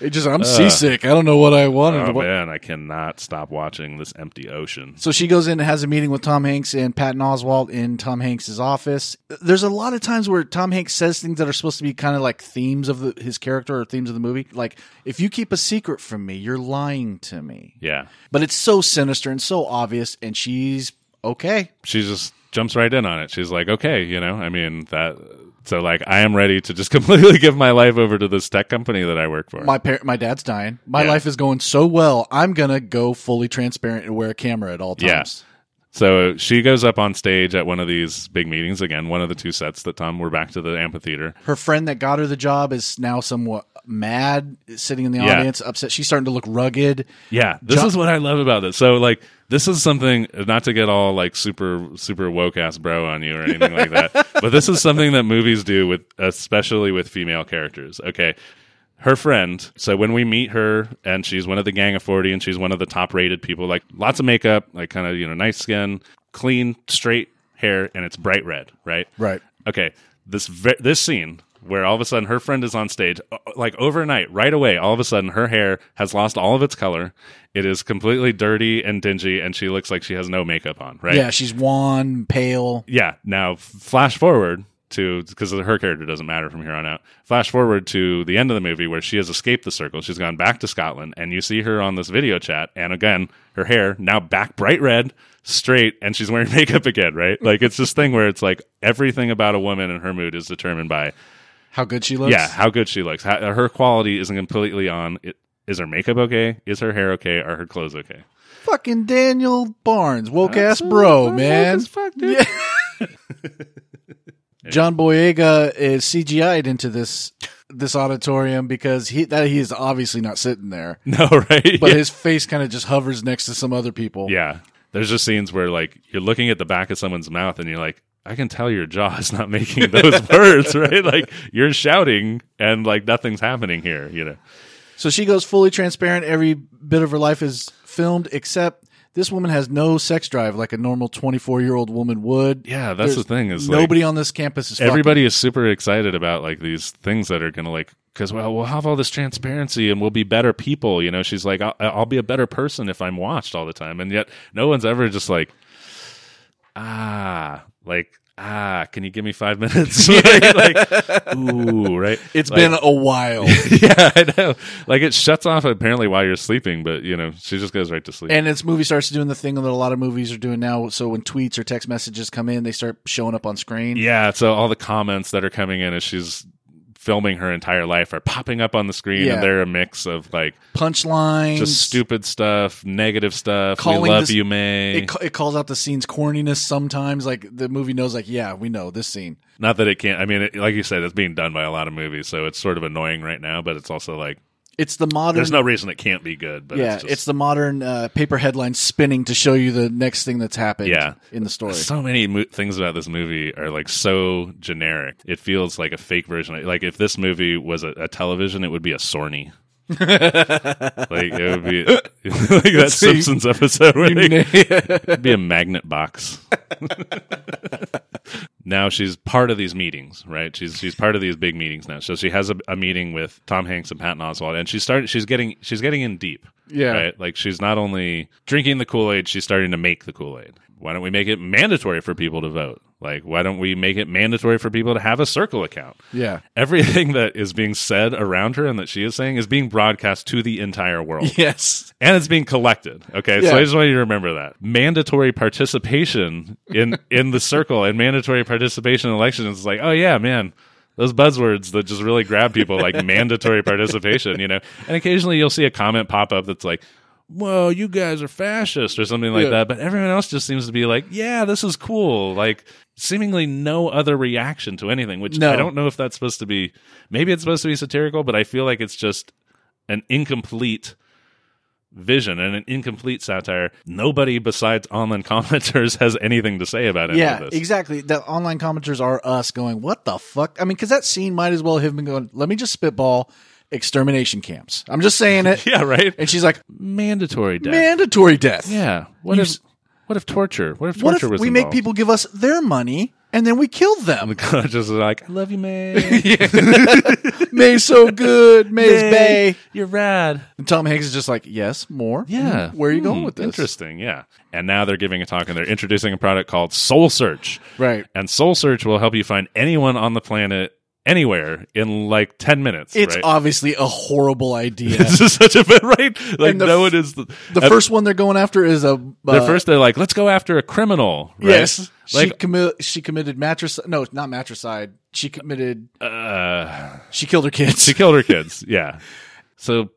It just I'm uh, seasick. I don't know what I wanted. Oh What- man, I cannot stop watching this empty ocean. So she goes in and has a meeting with Tom Hanks and Patton Oswalt in Tom Hanks's office. There's a lot of times where Tom Hanks says things that are supposed to be kind of like themes of the, his character or themes of the movie. Like, if you keep a secret from me, you're lying to me. Yeah, But it's so sinister and so obvious, and she's okay. she just jumps right in on it. She's like, okay, you know, I mean that. So like, I am ready to just completely give my life over to this tech company that I work for. My par- my dad's dying. My Yeah. life is going so well. I'm gonna go fully transparent and wear a camera at all times. Yeah. times. So she goes up on stage at one of these big meetings again, one of the two sets that Tom. We're back to the amphitheater. Her friend that got her the job is now somewhat mad, sitting in the Yeah. audience, upset. She's starting to look rugged. Yeah, this John- is what I love about this. So like this is something not to get all like super super woke ass bro on you or anything like that. But this is something that movies do with especially with female characters. Okay. Her friend, so when we meet her and she's one of the gang of 40 and she's one of the top rated people, like lots of makeup, like kind of, you know, nice skin, clean, straight hair, and it's bright red, right? Right. okay this ve- this scene where all of a sudden her friend is on stage uh, like overnight right away all of a sudden her hair has lost all of its color. It is completely dirty and dingy and she looks like she has no makeup on right? Yeah, she's wan, pale. yeah now flash forward to because her character doesn't matter from here on out. Flash forward to the end of the movie where she has escaped the circle. She's gone back to scotland and you see her on this video chat and again her hair now back bright red straight and she's wearing makeup again right? Like it's this thing where it's like everything about a woman and her mood is determined by How good she looks. yeah how good she looks how, her quality isn't completely on it, is her makeup okay is her hair okay are her clothes okay Fucking Daniel Barnes, woke ass bro, man. fuck, dude. John Boyega is CGI'd into this this auditorium because he that he is obviously not sitting there, no right but yeah. his face kind of just hovers next to some other people. Yeah. There's just scenes where like you're looking at the back of someone's mouth and you're like, I can tell your jaw is not making those words, right? Like you're shouting and like nothing's happening here, you know. So she goes fully transparent. Every bit of her life is filmed, except this woman has no sex drive like a normal 24 year old woman would. Yeah, that's the thing is like Nobody on this campus is fucking. everybody is super excited about like these things that are going to like because well we'll have all this transparency and we'll be better people you know she's like I'll, I'll be a better person if i'm watched all the time and yet no one's ever just like ah like ah can you give me five minutes like, like, ooh right It's Like, been a while. yeah i know like it shuts off apparently while you're sleeping but you know she just goes right to sleep And this movie starts doing the thing that a lot of movies are doing now. So when tweets or text messages come in, they start showing up on screen. yeah so all the comments that are coming in as she's filming her entire life are popping up on the screen Yeah. and they're a mix of like Punchlines. just stupid stuff, negative stuff. Calling we love this- you, Mae. It, it calls out the scene's corniness sometimes. Like the movie knows, like, yeah, we know this scene. Not that it can't. I mean, it, like you said, it's being done by a lot of movies, so it's sort of annoying right now. But it's also like It's the modern. there's no reason it can't be good. But yeah, it's, it's, the modern uh, paper headline spinning to show you the next thing that's happened. Yeah. in the story. so many mo- things about this movie are like so generic. It feels like a fake version. of- Like if this movie was a, a television, it would be a Sony. like it would be like that see. Simpsons episode where they, It'd be a magnet box. Now she's part of these meetings, right? She's she's part of these big meetings now. So she has a, a meeting with Tom Hanks and Patton Oswalt, and she's started. She's getting she's getting in deep. Yeah. right. Like she's not only drinking the Kool Aid, she's starting to make the Kool Aid. Why don't we make it mandatory for people to vote? Like, why don't we make it mandatory for people to have a Circle account? yeah, Everything that is being said around her and that she is saying is being broadcast to the entire world yes, and it's being collected. Okay, Yeah. so I just want you to remember that mandatory participation in in the circle and mandatory participation in elections is like, oh yeah, man, those buzzwords that just really grab people, like mandatory participation, you know. And occasionally you'll see a comment pop up that's like. Well, you guys are fascist or something like Yeah. that, but everyone else just seems to be like, "Yeah, this is cool." Like, seemingly no other reaction to anything. Which No. I don't know if that's supposed to be. Maybe it's supposed to be satirical, but I feel like it's just an incomplete vision and an incomplete satire. Nobody besides online commenters has anything to say about it. yeah, this. exactly. The online commenters are us going, "What the fuck?" I mean, because that scene might as well have been going. Let me just spitball extermination camps. I'm just saying it. yeah, right. And she's like, Mandatory death. mandatory death. yeah. What You if s- what if torture? What if What torture if was we make people give us their money and then we killed them? just is like, I love you, man. Mae's so good. Mae's Bay. You're rad. And Tom Hanks is just like, yes, more. Yeah. Hmm, Where are you going Hmm, with this? Interesting. Yeah. And now they're giving a talk and they're introducing a product called Soul Search. Right. And Soul Search will help you find anyone on the planet anywhere in like 10 minutes. It's right? obviously a horrible idea. this is such a bit right. Like And the no f- one is the, The first one they're going after is a. the uh, first they're like, let's go after a criminal. Right? Yes. She commi- she committed matricide. No, not matricide. She committed. uh, She killed her kids. she killed her kids. Yeah. So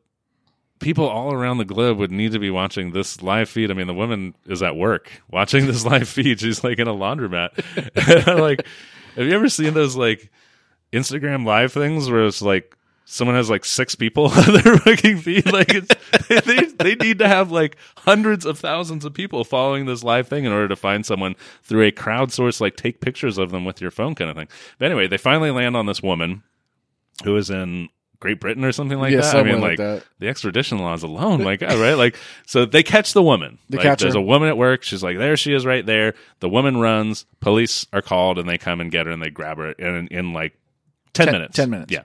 people all around the globe would need to be watching this live feed. I mean, the woman is at work watching this live feed. She's like in a laundromat. Like, have you ever seen those like Instagram live things where it's like someone has like six people on their fucking feed. Like it's, they they need to have like hundreds of thousands of people following this live thing in order to find someone through a crowdsource like take pictures of them with your phone kind of thing. But anyway, they finally land on this woman who is in Great Britain or something like Yeah, that. I mean, like like, the extradition laws alone, God, right? Like, so they catch the woman. They Like, catch There's her. a woman at work. She's like, there she is, right there. The woman runs. Police are called, and they come and get her, and they grab her in in like ten minutes. 10 minutes. yeah.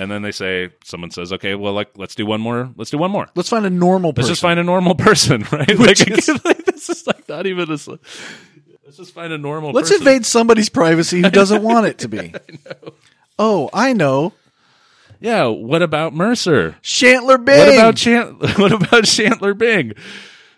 And then they say, someone says, okay, well, like, let's do one more. Let's do one more. Let's find a normal person. Let's just find a normal person, right? Which like, is- like, this is like not even a. Let's just find a normal. Let's person. invade somebody's privacy who doesn't want it to be. Oh, I know. Yeah. What about Mercer? Shantler Bing. What about Chan- What about Chandler Bing?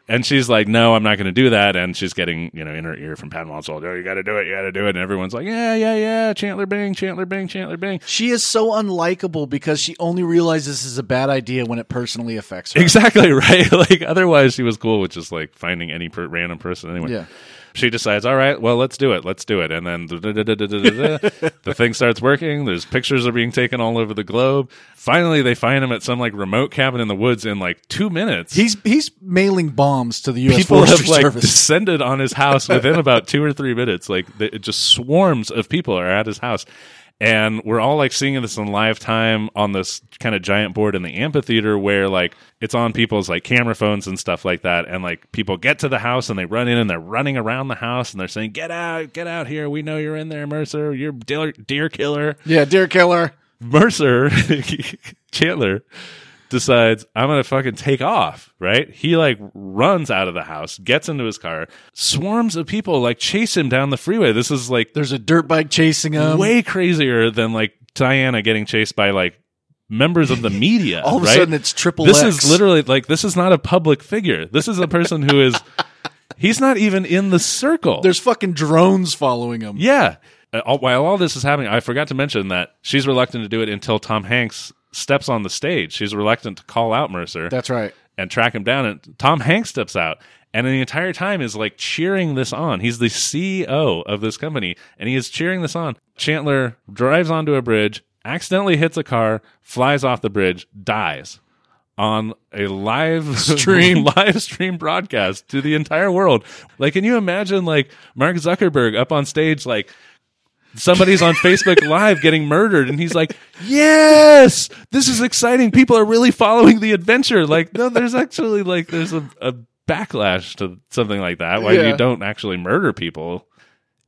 And she's like, "No, I'm not going to do that." And she's getting, you know, in her ear from Pat Oswalt, "Oh, you got to do it, you got to do it." And everyone's like, "Yeah, yeah, yeah, Chandler Bing, Chandler Bing, Chandler Bing." She is so unlikable because she only realizes this is a bad idea when it personally affects her. Exactly right. Like otherwise, she was cool with just like finding any per- random person anyway. Yeah. She decides, all right, well, let's do it. Let's do it. And then the thing starts working. There's pictures are being taken all over the globe. Finally, they find him at some like remote cabin in the woods in like two minutes. He's he's mailing bombs to the U.S. People Forestry have like Service. descended on his house within about two or three minutes. Like it just swarms of people are at his house. And we're all like seeing this in live time on this kind of giant board in the amphitheater where like it's on people's like camera phones and stuff like that. And like people get to the house and they run in and they're running around the house and they're saying, Get out, get out here. We know you're in there, Mercer. You're deer, deer killer. yeah, deer killer. Mercer, Chandler, decides, I'm going to fucking take off, right? He like runs out of the house, gets into his car, swarms of people like chase him down the freeway. This is like There's a dirt bike chasing him. way crazier than like Diana getting chased by like members of the media. All of a sudden, it's triple this X. is literally like this is not a public figure. This is a person who is he's not even in the circle. There's fucking drones following him. Yeah. Uh, all- while all this is happening, I forgot to mention that she's reluctant to do it until Tom Hanks steps on the stage. She's reluctant to call out Mercer That's right. and track him down. And Tom Hanks steps out. And the entire time is like cheering this on. He's the CEO of this company, and he is cheering this on. Chandler drives onto a bridge, accidentally hits a car, flies off the bridge, dies on a live Stream. live stream broadcast to the entire world. Like, can you imagine like Mark Zuckerberg up on stage, like somebody's on Facebook Live getting murdered, and he's like, "Yes, this is exciting. People are really following the adventure." Like, no, there's actually like there's a, a backlash to something like that. Why Yeah. you don't actually murder people?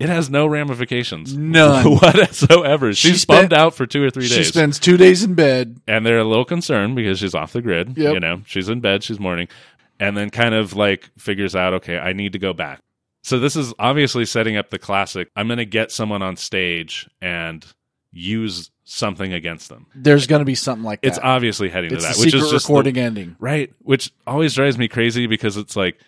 It has no ramifications, None. whatsoever. She's She spent- bummed out for two or three days. She spends two days in bed. and they're a little concerned because she's off the grid. Yep. You know, she's in bed, she's mourning, and then kind of like figures out, okay, I need to go back. So this is obviously setting up the classic. I'm going to get someone on stage and use something against them. There's going to be something like that. It's obviously heading It's to that, which is just the- recording ending. right? Which always drives me crazy because it's like,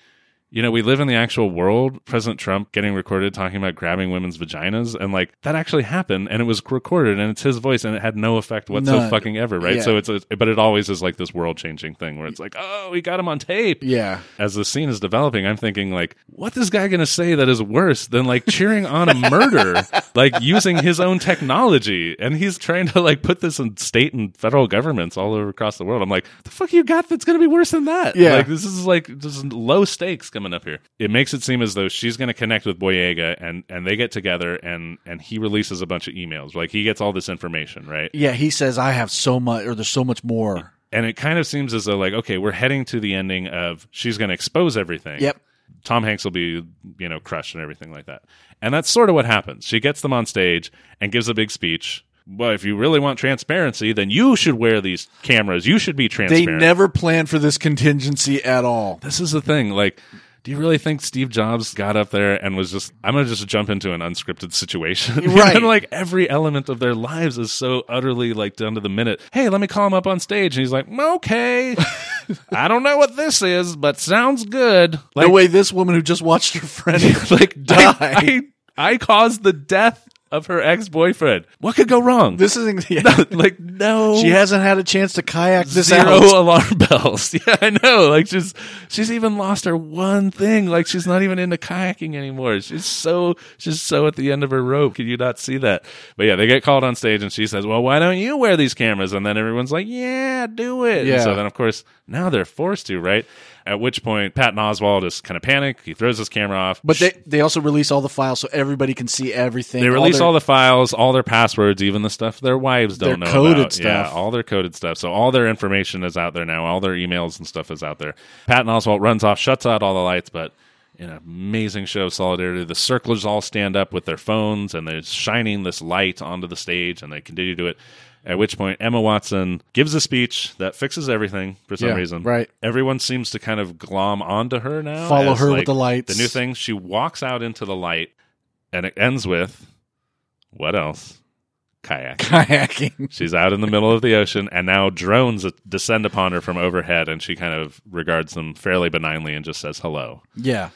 you know, we live in the actual world. President Trump getting recorded talking about grabbing women's vaginas, and like that actually happened, and it was recorded, and it's his voice, and it had no effect whatsoever, None. fucking ever, right? Yeah. So it's, a, but it always is like this world changing thing where it's like, oh, we got him on tape. Yeah. As the scene is developing, I'm thinking like, what is this guy gonna say that is worse than like cheering on a murder, like using his own technology, and he's trying to like put this in state and federal governments all over across the world. I'm like, the fuck you got that's gonna be worse than that? Yeah. like this is like this is low stakes coming up here. It makes it seem as though she's gonna connect with Boyega, and and they get together, and and he releases a bunch of emails, like he gets all this information, right? Yeah, he says I have so much or there's so much more. And it kind of seems as though like, okay, we're heading to the ending of she's gonna expose everything. Yep. Tom Hanks will be, you know, crushed and everything like that. And that's sort of what happens. She gets them on stage and gives a big speech. Well, if you really want transparency, then you should wear these cameras. You should be transparent. They never planned for this contingency at all. this is the thing. Like, do you really think Steve Jobs got up there and was just, I'm going to just jump into an unscripted situation? Right. and like every element of their lives is so utterly like down to the minute. Hey, let me call him up on stage. And he's like, okay, I don't know what this is, but sounds good. Like, no way this woman who just watched her friend like die. I, I, I caused the death of her ex boyfriend. What could go wrong? This isn't. Yeah. like no, She hasn't had a chance to kayak this zero out. alarm bells. Yeah, I know. Like she's she's even lost her one thing. Like she's not even into kayaking anymore. She's so she's so at the end of her rope. Can you not see that? But yeah, they get called on stage and she says, "Well, why don't you wear these cameras?" And then everyone's like, "Yeah, do it." And Yeah. so then of course now they're forced to, right? At which point Patton Oswalt is kind of panicked. He throws his camera off. But they they also release all the files so everybody can see everything. They release their- all the files, all their passwords, even the stuff their wives don't know coded about. Yeah, all their coded stuff. So all their information is out there now. All their emails and stuff is out there. Patton Oswalt runs off, shuts out all the lights, but in an amazing show of solidarity, the circlers all stand up with their phones and they're shining this light onto the stage, and they continue to do it. At which point, Emma Watson gives a speech that fixes everything for some Yeah, reason. right. Everyone seems to kind of glom onto her now. Follow as, her with the lights. The new thing. She walks out into the light, and it ends with what else? Kayak. kayaking. She's out in the middle of the ocean, and now drones descend upon her from overhead, and she kind of regards them fairly benignly and just says hello. Yeah.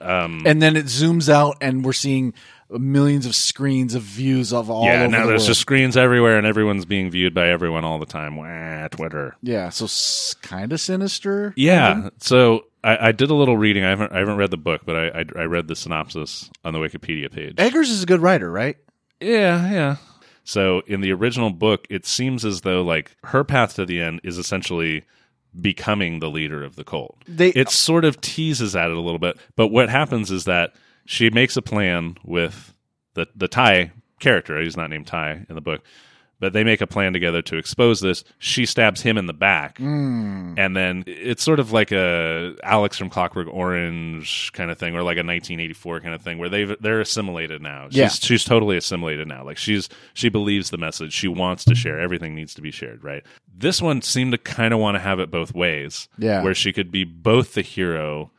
Um, And then it zooms out, and we're seeing millions of screens of views of all yeah, over now the there's world. just screens everywhere, and everyone's being viewed by everyone all the time. Wah, Twitter. yeah, so s- kind of sinister. Yeah. So I, I did a little reading. I haven't I haven't read the book, but I, I I read the synopsis on the Wikipedia page. Eggers is a good writer, right? Yeah, yeah. So in the original book, it seems as though like her path to the end is essentially becoming the leader of the cult. They- it sort of teases at it a little bit, but what happens is that she makes a plan with the the Ty character. He's not named Ty in the book, but they make a plan together to expose this. She stabs him in the back, hmm. and then it's sort of like a Alex from Clockwork Orange kind of thing, or like a 1984 kind of thing, where they they're assimilated now. She's, Yeah. she's totally assimilated now. Like she's she believes the message. She wants to share. Everything needs to be shared, right? This one seemed to kind of want to have it both ways. Yeah. where she could be both the hero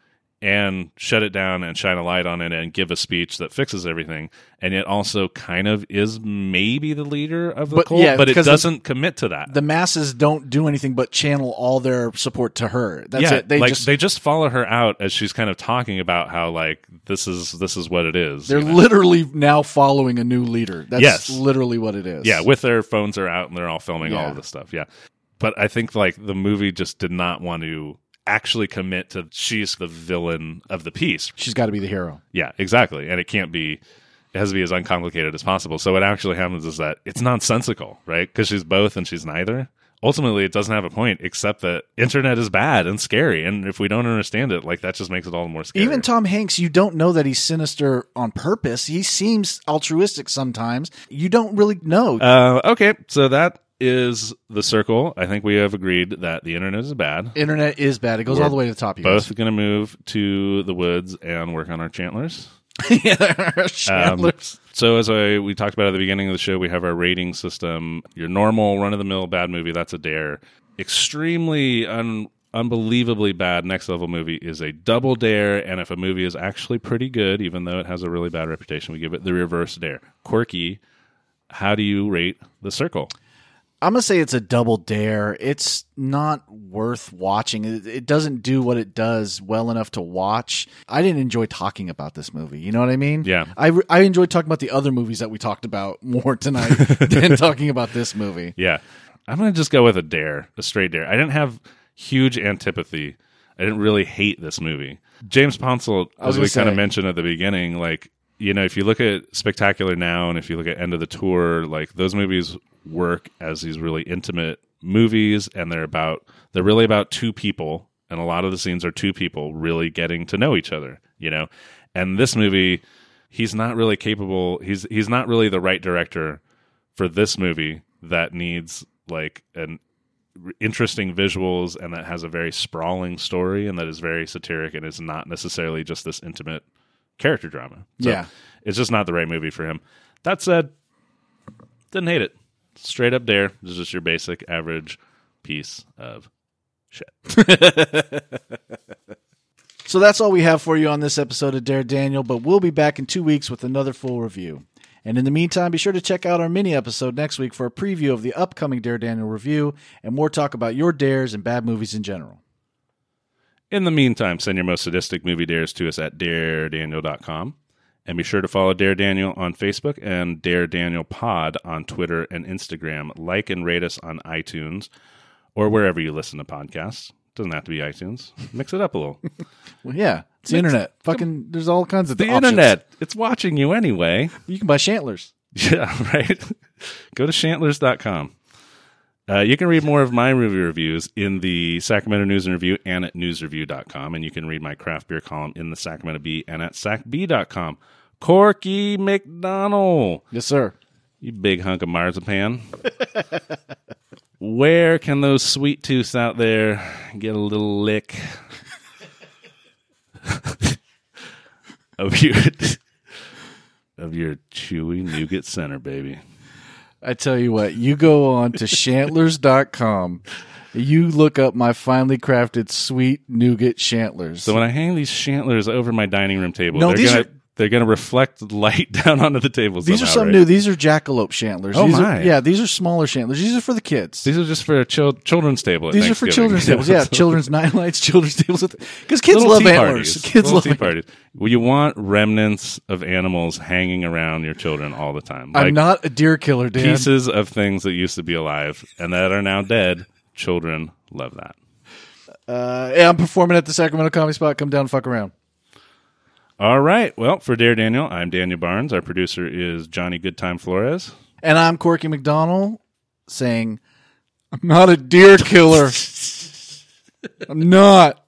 and shut it down and shine a light on it and give a speech that fixes everything, and it also kind of is maybe the leader of the But, cult, yeah, but it doesn't commit to that. The masses don't do anything but channel all their support to her. That's yeah, it. They like just they just follow her out as she's kind of talking about how like this is this is what it is. they're you know? literally now following a new leader. That's Yes. literally what it is. yeah, with their phones are out and they're all filming all Yeah. of this stuff. Yeah, but I think like the movie just did not want to actually commit to she's the villain of the piece. she's got to be the hero. Yeah, exactly, and it can't be. It has to be as uncomplicated as possible. So what actually happens is that it's nonsensical, right? Because she's both and she's neither. Ultimately, it doesn't have a point except that internet is bad and scary, and if we don't understand it, like that just makes it all the more scary. Even Tom Hanks, you don't know that he's sinister on purpose. He seems altruistic sometimes. You don't really know. Uh, okay, so that is the circle. I think we have agreed that the internet is bad. Internet is bad. It goes We're all the way to the top. You Both going to move to the woods and work on our chantlers. yeah, Um, Chandler's. so as I we talked about at the beginning of the show, we have our rating system. Your normal run of the mill bad movie, that's a dare. Extremely un, unbelievably bad next level movie is a double dare, and if a movie is actually pretty good, even though it has a really bad reputation, we give it the reverse dare. Quirky. How do you rate the circle? I'm gonna say it's a double dare. It's not worth watching. It, doesn't do what it does well enough to watch. I didn't enjoy talking about this movie. You know what I mean? Yeah. I I enjoyed talking about the other movies that we talked about more tonight than talking about this movie. Yeah. I'm going to just go with a dare, a straight dare. I didn't have huge antipathy. I didn't really hate this movie. James was as we kind of mentioned at the beginning, like, you know, if you look at Spectacular Now and if you look at End of the Tour, like, those movies work as these really intimate movies and they're about, they're really about two people. And a lot of the scenes are two people really getting to know each other, you know? And this movie, he's not really capable, he's, he's not really the right director for this movie that needs like an interesting visuals and that has a very sprawling story and that is very satiric and is not necessarily just this intimate character drama. So Yeah. it's just not the right movie for him. That said, didn't hate it. Straight up dare. This is just your basic average piece of shit. So that's all we have for you on this episode of Dare Daniel, but we'll be back in two weeks with another full review. And in the meantime, be sure to check out our mini episode next week for a preview of the upcoming Dare Daniel review and more talk about your dares and bad movies in general. In the meantime, send your most sadistic movie dares to us at daredaniel.com. And be sure to follow Dare Daniel on Facebook and Dare Daniel Pod on Twitter and Instagram. Like and rate us on iTunes or wherever you listen to podcasts. Doesn't have to be iTunes. Mix it up a little. Well, yeah, it's the internet. Fucking, there's all kinds of the options. internet, it's watching you anyway. You can buy Shantlers. Yeah, right. Go to shantlers.com. Uh, you can read more of my movie reviews in the Sacramento News and Review and at newsreview.com. And you can read my craft beer column in the Sacramento Bee and at sacbee.com. Corky McDonald, Yes, sir. you big hunk of marzipan. Where can those sweet tooths out there get a little lick of your of your chewy nougat center, baby? I tell you what, you go on to shantlers.com. You look up my finely crafted sweet nougat shantlers. So when I hang these shantlers over my dining room table, No, they're these gonna are- they're gonna reflect light down onto the tables. these are some right? new. These are jackalope shantlers. Oh, these my. Are, yeah, these are smaller shantlers. These are for the kids. These are just for a chil- children's table. at These are for children's tables. Yeah, children's nightlights, children's tables. Because kids Little love antlers. parties. Kids Little love tea parties. Well, you want remnants of animals hanging around your children all the time, I'm not a deer killer, Dan. pieces of things that used to be alive and that are now dead. Children love that. Uh, yeah, I'm performing at the Sacramento Comedy Spot. Come down and fuck around. All right. Well, for Dare Daniel, I'm Daniel Barnes. Our producer is Johnny Goodtime Flores. And I'm Corky McDonald saying, I'm not a deer killer. I'm not.